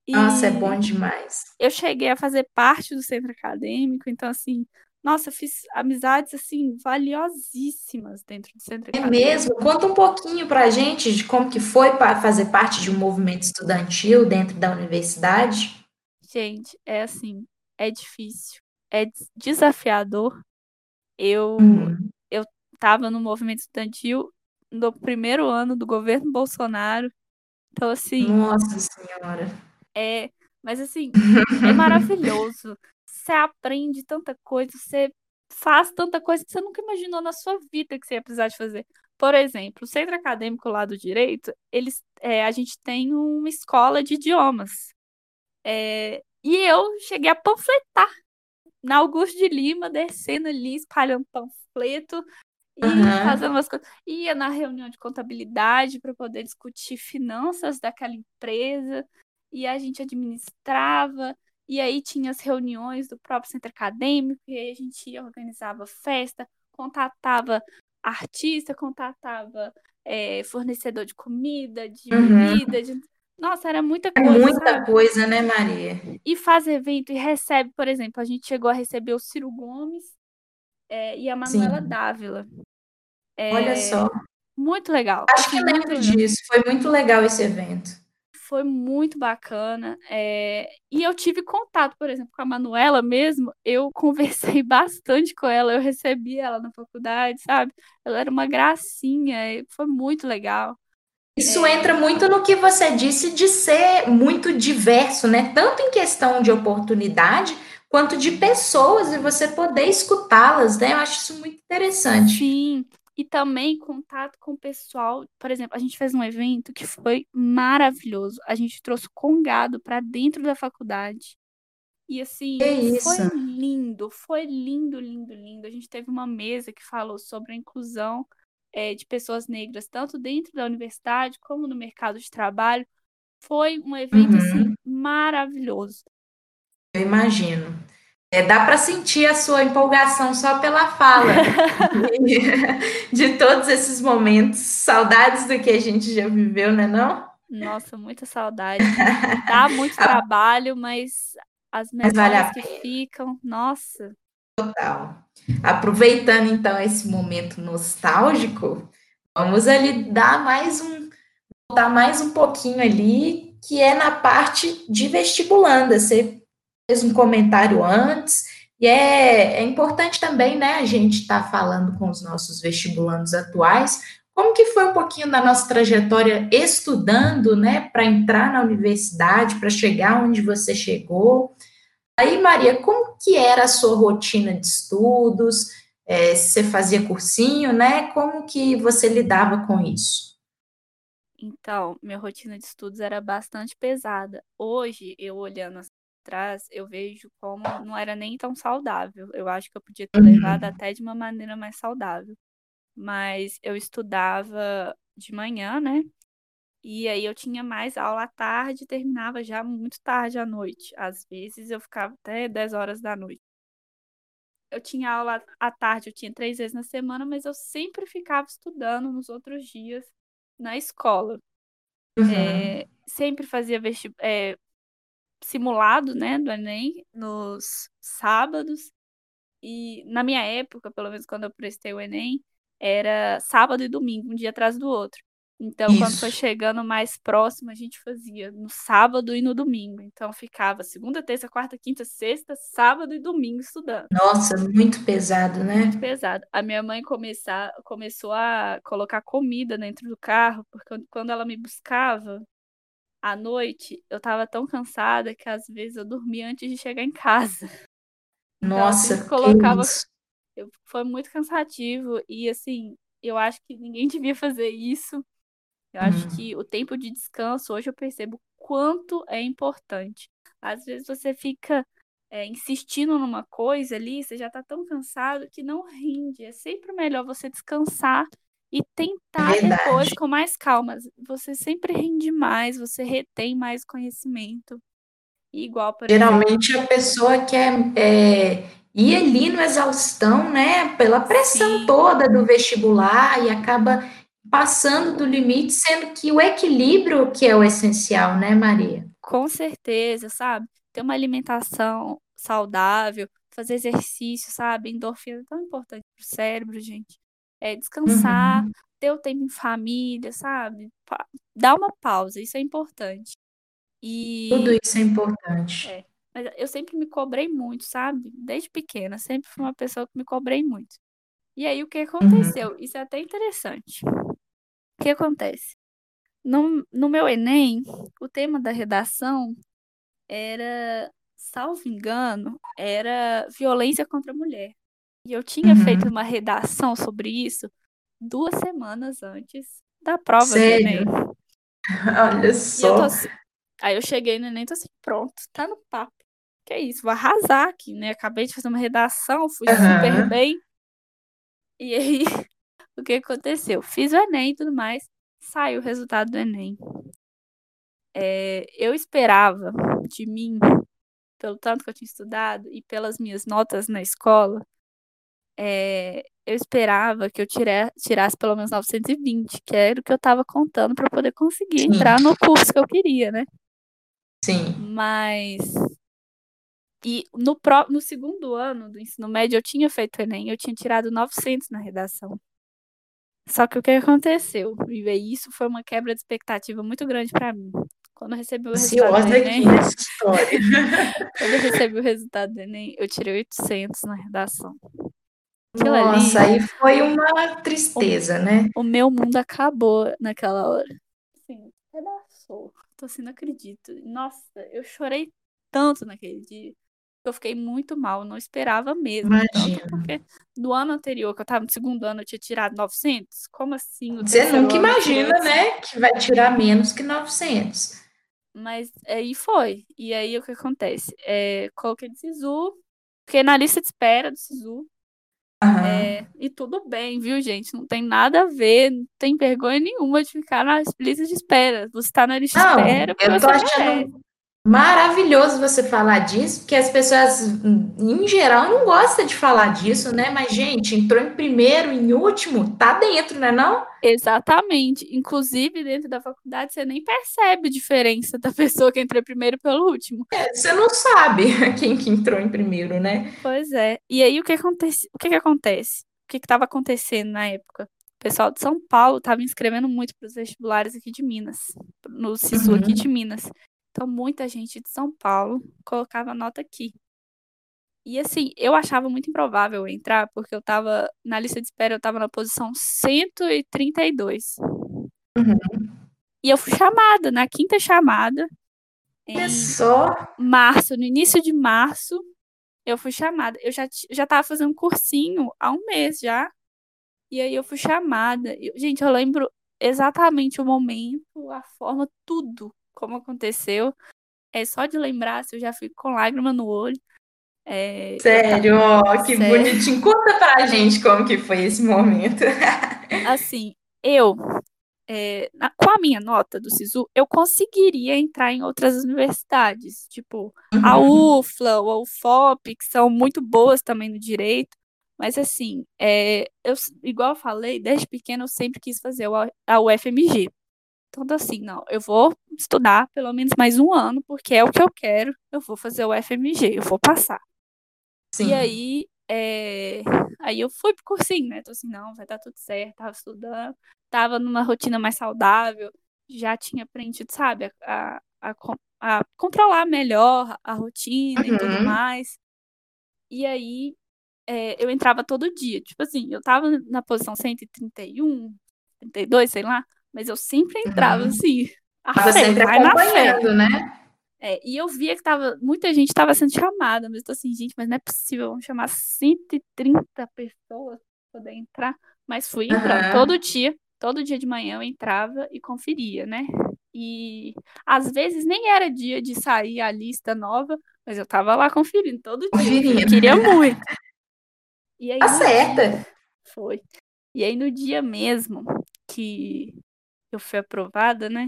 Nossa, é bom demais. Eu cheguei a fazer parte do centro acadêmico, então, assim, nossa, fiz amizades, assim, valiosíssimas dentro do centro é acadêmico. É mesmo? Conta um pouquinho pra gente de como que foi para fazer parte de um movimento estudantil dentro da universidade. Gente, é assim, é difícil, é desafiador. Eu, uhum. eu tava no movimento estudantil no primeiro ano do governo Bolsonaro, então, assim... Nossa Senhora! É, mas assim, é maravilhoso. Você aprende tanta coisa, você faz tanta coisa que você nunca imaginou na sua vida que você ia precisar de fazer. Por exemplo, o centro acadêmico lá do direito, eles, é, a gente tem uma escola de idiomas. É, e eu cheguei a panfletar na Augusto de Lima, descendo ali, espalhando panfleto e Aham. fazendo umas coisas. Ia na reunião de contabilidade para poder discutir finanças daquela empresa, e a gente administrava, e aí tinha as reuniões do próprio centro acadêmico, e aí a gente organizava festa, contatava artista, contatava é, fornecedor de comida, de Uhum. bebida, de... Nossa, era muita É coisa, muita sabe? coisa, né, Maria? E faz evento e recebe, por exemplo, a gente chegou a receber o Ciro Gomes é, e a Manuela Sim. Dávila. Olha É, só. muito legal. Acho que lembro legal. disso. Foi muito legal esse evento. Foi muito bacana. é, E eu tive contato, por exemplo, com a Manuela mesmo. Eu conversei bastante com ela, eu recebi ela na faculdade, sabe? Ela era uma gracinha, e foi muito legal. Isso É. entra muito no que você disse de ser muito diverso, né? Tanto em questão de oportunidade quanto de pessoas e você poder escutá-las, né? Eu acho isso muito interessante. Sim, e também contato com o pessoal. Por exemplo, a gente fez um evento que foi maravilhoso. A gente trouxe Congado para dentro da faculdade. E assim, Que foi lindo, foi lindo, lindo, lindo. A gente teve uma mesa que falou sobre a inclusão é, de pessoas negras, tanto dentro da universidade como no mercado de trabalho. Foi um evento Uhum. assim maravilhoso. Eu imagino. É, dá para sentir a sua empolgação só pela fala de, de todos esses momentos, saudades do que a gente já viveu, né, não? Nossa, muita saudade. Dá muito trabalho, mas as Mas vale memórias que ficam, nossa. Total. Aproveitando então esse momento nostálgico, vamos ali dar mais um, voltar mais um pouquinho ali, que é na parte de vestibulanda. Você fez um comentário antes, e é, é importante também, né, a gente estar tá falando com os nossos vestibulandos atuais, como que foi um pouquinho da nossa trajetória estudando, né, para entrar na universidade, para chegar onde você chegou. Aí, Maria, como que era a sua rotina de estudos? É, você fazia cursinho, né? Como que você lidava com isso? Então, minha rotina de estudos era bastante pesada. Hoje, eu olhando atrás, eu vejo como não era nem tão saudável. Eu acho que eu podia ter levado Uhum. até de uma maneira mais saudável. Mas eu estudava de manhã, né? E aí eu tinha mais aula à tarde, terminava já muito tarde à noite. Às vezes eu ficava até 10 horas da noite. Eu tinha aula à tarde, eu tinha três vezes na semana, mas eu sempre ficava estudando nos outros dias na escola. Uhum. É, sempre fazia é, simulado, né, do Enem nos sábados. E na minha época, pelo menos quando eu prestei o Enem, era sábado e domingo, um dia atrás do outro. Então, Isso. quando foi chegando mais próximo, a gente fazia no sábado e no domingo. Então, ficava segunda, terça, quarta, quinta, sexta, sábado e domingo estudando. Nossa, muito pesado, né? Muito pesado. A minha mãe começar, começou a colocar comida dentro do carro, porque quando ela me buscava à noite, eu estava tão cansada que às vezes eu dormia antes de chegar em casa. Então, Nossa, eu colocava. Eu, foi muito cansativo e assim, eu acho que ninguém devia fazer isso. Eu Uhum. acho que o tempo de descanso, hoje eu percebo quanto é importante. Às vezes você fica é, insistindo numa coisa ali, você já tá tão cansado que não rende. É sempre melhor você descansar e tentar Verdade. depois com mais calma. Você sempre rende mais, você retém mais conhecimento. Igual, por Geralmente exemplo, a pessoa quer é, ir ali no exaustão, né? Pela pressão Sim. toda do vestibular e acaba passando do limite, sendo que o equilíbrio que é o essencial, né, Maria? Com certeza, sabe? Ter uma alimentação saudável, fazer exercício, sabe? Endorfina é tão importante pro cérebro, gente. É descansar, Uhum. ter o tempo em família, sabe? Pa dar uma pausa, isso é importante. E Tudo isso é importante. é, mas eu sempre me cobrei muito, sabe? Desde pequena, sempre fui uma pessoa que me cobrei muito. E aí o que aconteceu? Uhum. Isso é até interessante. O que acontece? No, no meu Enem, o tema da redação era, salvo engano, era violência contra a mulher. E eu tinha Uhum. feito uma redação sobre isso duas semanas antes da prova Sério? do Enem. Olha E eu só. tô assim. Aí eu cheguei no Enem, tô assim, pronto, tá no papo. Que é isso, vou arrasar aqui, né? Acabei de fazer uma redação, fui super Aham. bem. E aí, o que aconteceu? Fiz o Enem e tudo mais, saiu o resultado do Enem. É, eu esperava de mim, pelo tanto que eu tinha estudado e pelas minhas notas na escola, é, eu esperava que eu tira- tirasse pelo menos 920, que era o que eu tava contando para poder conseguir Sim. entrar no curso que eu queria, né? Sim. Mas. E no, pró- no segundo ano do ensino médio eu tinha feito o Enem, eu tinha tirado 900 na redação. Só que o que aconteceu? E isso foi uma quebra de expectativa muito grande para mim. Quando eu recebi o resultado do Enem, quando eu recebi o resultado do Enem, eu tirei 800 na redação. Aquilo ali, Nossa, aí foi uma tristeza, né? o meu mundo acabou naquela hora. Assim, pedaçou. Tô assim, não acredito. Nossa, eu chorei tanto naquele dia. que Eu fiquei muito mal, não esperava mesmo. Tanto Imagino. porque no ano anterior, que eu tava no segundo ano, eu tinha tirado 900. Como assim? No Você nunca ano imagina, 800? né, que vai tirar menos que 900. Mas aí foi. E aí o que acontece? É, coloquei de SISU, fiquei na lista de espera do SISU. É, e tudo bem, viu, gente? Não tem nada a ver, não tem vergonha nenhuma de ficar na lista de espera. Você tá na lista de espera eu tô achando maravilhoso você falar disso, porque as pessoas, em geral, não gostam de falar disso, né? Mas, gente, entrou em primeiro, em último, tá dentro, né não? Exatamente. Inclusive, dentro da faculdade, você nem percebe a diferença da pessoa que entrou primeiro pelo último. É, Você não sabe quem que entrou em primeiro, né? Pois é. E aí, o que acontece? O que que acontece? O que estava acontecendo na época? O pessoal de São Paulo estava inscrevendo muito para os vestibulares aqui de Minas, no SISU aqui Uhum. de Minas. Então, muita gente de São Paulo colocava nota aqui. E assim, eu achava muito improvável entrar, porque eu tava na lista de espera, eu tava na posição 132. Uhum. E eu fui chamada, na quinta chamada, em só. março, no início de março, eu fui chamada. Eu já, já tava fazendo cursinho há um mês já. E aí eu fui chamada. Eu- gente, eu lembro exatamente o momento, a forma, tudo como aconteceu. É só de lembrar, se eu já fico com lágrima no olho. É, Sério, ó, que Sério. bonitinho. Conta pra gente como que foi esse momento. Assim, eu, é, na- com a minha nota do SISU, eu conseguiria entrar em outras universidades, tipo a Uhum. UFLA ou a UFOP, que são muito boas também no direito. Mas assim, é, eu, igual eu falei, desde pequena eu sempre quis fazer a UFMG. Então, assim, não, eu vou estudar pelo menos mais um ano, porque é o que eu quero, eu vou fazer o UFMG, eu vou passar. Sim. E aí, é, aí eu fui pro cursinho, né? Tô assim, não, vai dar tudo certo, tava estudando, tava numa rotina mais saudável, já tinha aprendido, sabe, a, a, a con- a controlar melhor a rotina e tudo Uhum. mais. E aí, é, eu entrava todo dia. Tipo assim, eu tava na posição 131, 32, sei lá, mas eu sempre entrava Uhum. assim, a Tava sempre acompanhando, né? É, e eu via que tava, muita gente estava sendo chamada, mas eu tô assim, gente, mas não é possível, vamos chamar 130 pessoas para poder entrar. Mas fui entrando Aham. todo dia, todo dia de manhã eu entrava e conferia, né? E às vezes nem era dia de sair a lista nova, mas eu tava lá conferindo todo dia. Eu queria muito. E aí Tá no dia, certa. foi. E aí no dia mesmo que eu fui aprovada, né?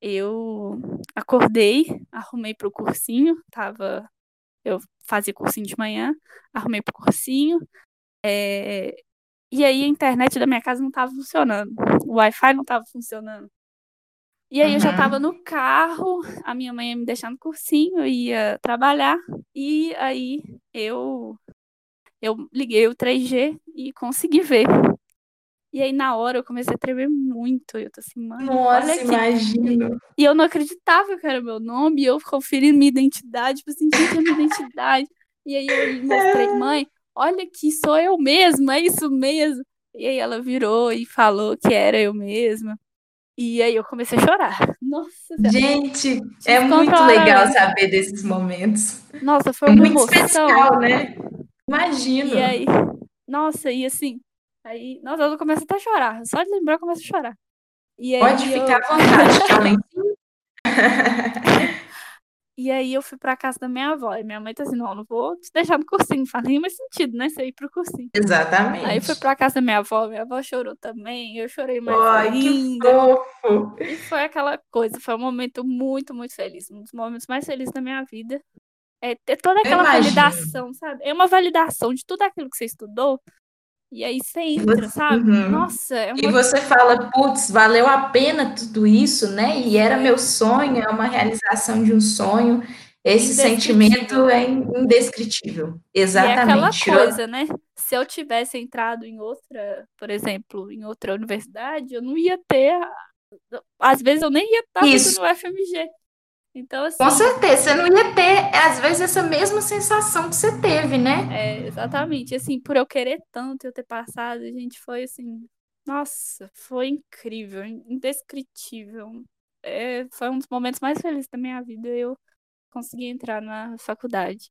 Eu acordei, arrumei pro cursinho, tava. Eu fazia cursinho de manhã, arrumei pro cursinho. é, E aí a internet da minha casa não tava funcionando. O Wi-Fi não tava funcionando. E aí eu já tava Uhum. no carro, a minha mãe ia me deixar no cursinho, eu ia trabalhar. E aí eu eu liguei o 3G e consegui ver. E aí na hora eu comecei a tremer muito. Eu tô assim, mãe, olha Nossa, aqui. imagino. E eu não acreditava que era meu nome, e eu conferindo minha identidade, tipo assim, gente, é minha identidade. E aí eu mostrei, mãe, olha aqui, sou eu mesma, é isso mesmo. E aí ela virou e falou que era eu mesma. E aí eu comecei a chorar. Nossa Gente, é muito legal saber desses momentos. Nossa, foi É uma muito emoção. especial, né? Imagino. E aí, nossa, e assim, Aí, nossa, eu começo até a chorar. Só de lembrar, eu começo a chorar. E Pode ficar eu... à vontade, E aí eu fui pra casa da minha avó. E minha mãe tá assim, não, não vou te deixar no cursinho. Não faz nenhum sentido, né? Você ir pro cursinho. Exatamente. Aí fui pra casa da minha avó. Minha avó chorou também. Eu chorei mais Ai, ainda. Que fofo. E foi aquela coisa. Foi um momento muito, muito feliz. Um dos momentos mais felizes da minha vida. É ter toda aquela validação, sabe? É uma validação de tudo aquilo que você estudou. E aí você entra, sabe? Uhum. Nossa, é uma... E você fala, putz, valeu a pena tudo isso, né? E era meu sonho, é uma realização de um sonho. Esse sentimento é indescritível. Exatamente. E é aquela coisa, né? Se eu tivesse entrado em outra, por exemplo, em outra universidade, eu não ia ter. Às vezes eu nem ia estar no FMG. Então, assim. Com certeza, você não ia ter, às vezes, essa mesma sensação que você teve, né? É, exatamente. Assim, por eu querer tanto eu ter passado, a gente foi assim. Nossa, foi incrível, indescritível. É, foi um dos momentos mais felizes da minha vida. Eu consegui entrar na faculdade.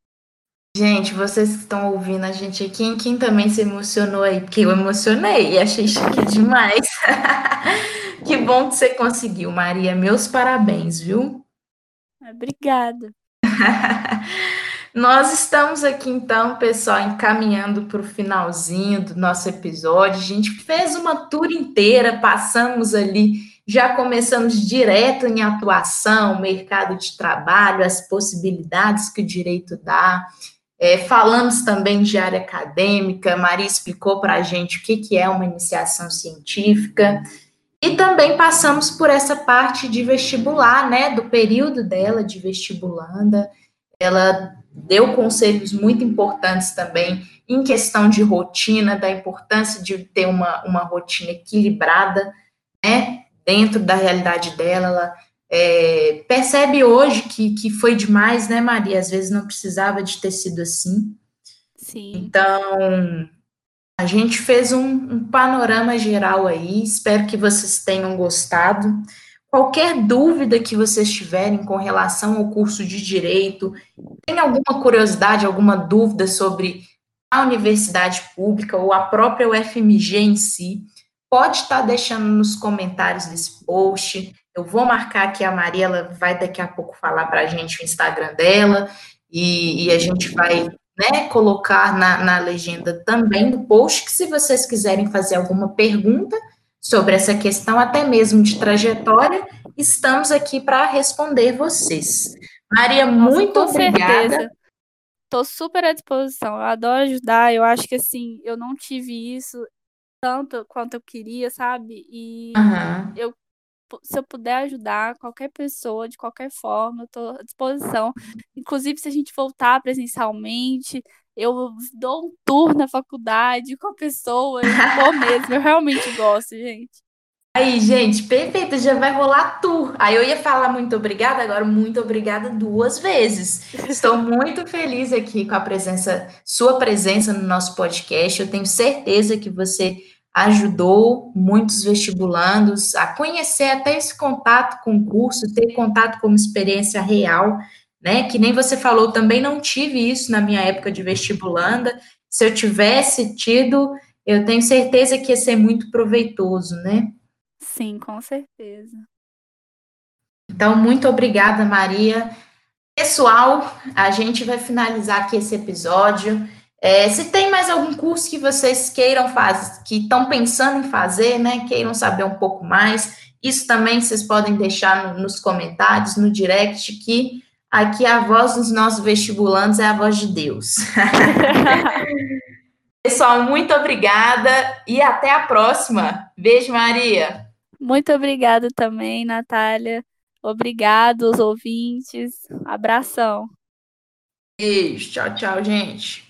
Gente, vocês que estão ouvindo a gente aqui, quem também se emocionou aí? Porque eu emocionei e achei chique demais. que bom que você conseguiu, Maria. Meus parabéns, viu? Obrigada. Nós estamos aqui então, pessoal, encaminhando para o finalzinho do nosso episódio. A gente fez uma tour inteira, passamos ali, já começamos direto em atuação, mercado de trabalho, as possibilidades que o direito dá. É, falamos também de área acadêmica, Maria explicou para a gente o que, que é uma iniciação científica. E também passamos por essa parte de vestibular, né, do período dela de vestibulanda. Ela deu conselhos muito importantes também em questão de rotina, da importância de ter uma, uma rotina equilibrada, né, dentro da realidade dela. Ela é, percebe hoje que, que foi demais, né, Maria? Às vezes não precisava de ter sido assim. Sim. Então, a gente fez um, um, panorama geral aí, espero que vocês tenham gostado. Qualquer dúvida que vocês tiverem com relação ao curso de Direito, tem alguma curiosidade, alguma dúvida sobre a universidade pública ou a própria UFMG em si, pode estar deixando nos comentários desse post. Eu vou marcar aqui a Maria, ela vai daqui a pouco falar para a gente o Instagram dela, e, e a gente vai né, colocar na, na legenda também do post, que se vocês quiserem fazer alguma pergunta sobre essa questão, até mesmo de trajetória, estamos aqui para responder vocês. Maria, Nossa, muito obrigada. Estou super à disposição, eu adoro ajudar, eu acho que assim, eu não tive isso tanto quanto eu queria, sabe? E uhum. eu se eu puder ajudar qualquer pessoa, de qualquer forma, eu estou à disposição. Inclusive, se a gente voltar presencialmente, eu dou um tour na faculdade com a pessoa, eu vou mesmo, eu realmente gosto, gente. Aí, gente, perfeito, já vai rolar tour. Aí eu ia falar muito obrigada, agora muito obrigada duas vezes. Estou muito feliz aqui com a presença, sua presença no nosso podcast. Eu tenho certeza que você ajudou muitos vestibulandos a conhecer até esse contato com o curso, ter contato com uma experiência real, né? Que nem você falou, também não tive isso na minha época de vestibulanda. Se eu tivesse tido, eu tenho certeza que ia ser muito proveitoso, né? Sim, com certeza. Então, muito obrigada, Maria. Pessoal, a gente vai finalizar aqui esse episódio. É, se tem mais algum curso que vocês queiram fazer, que estão pensando em fazer, né, queiram saber um pouco mais, isso também vocês podem deixar no, nos comentários, no direct, que aqui a voz dos nossos vestibulantes é a voz de Deus. Pessoal, muito obrigada e até a próxima. Beijo, Maria. Muito obrigada também, Natália. Obrigado, os ouvintes. Abração. Beijo. Tchau, tchau, gente.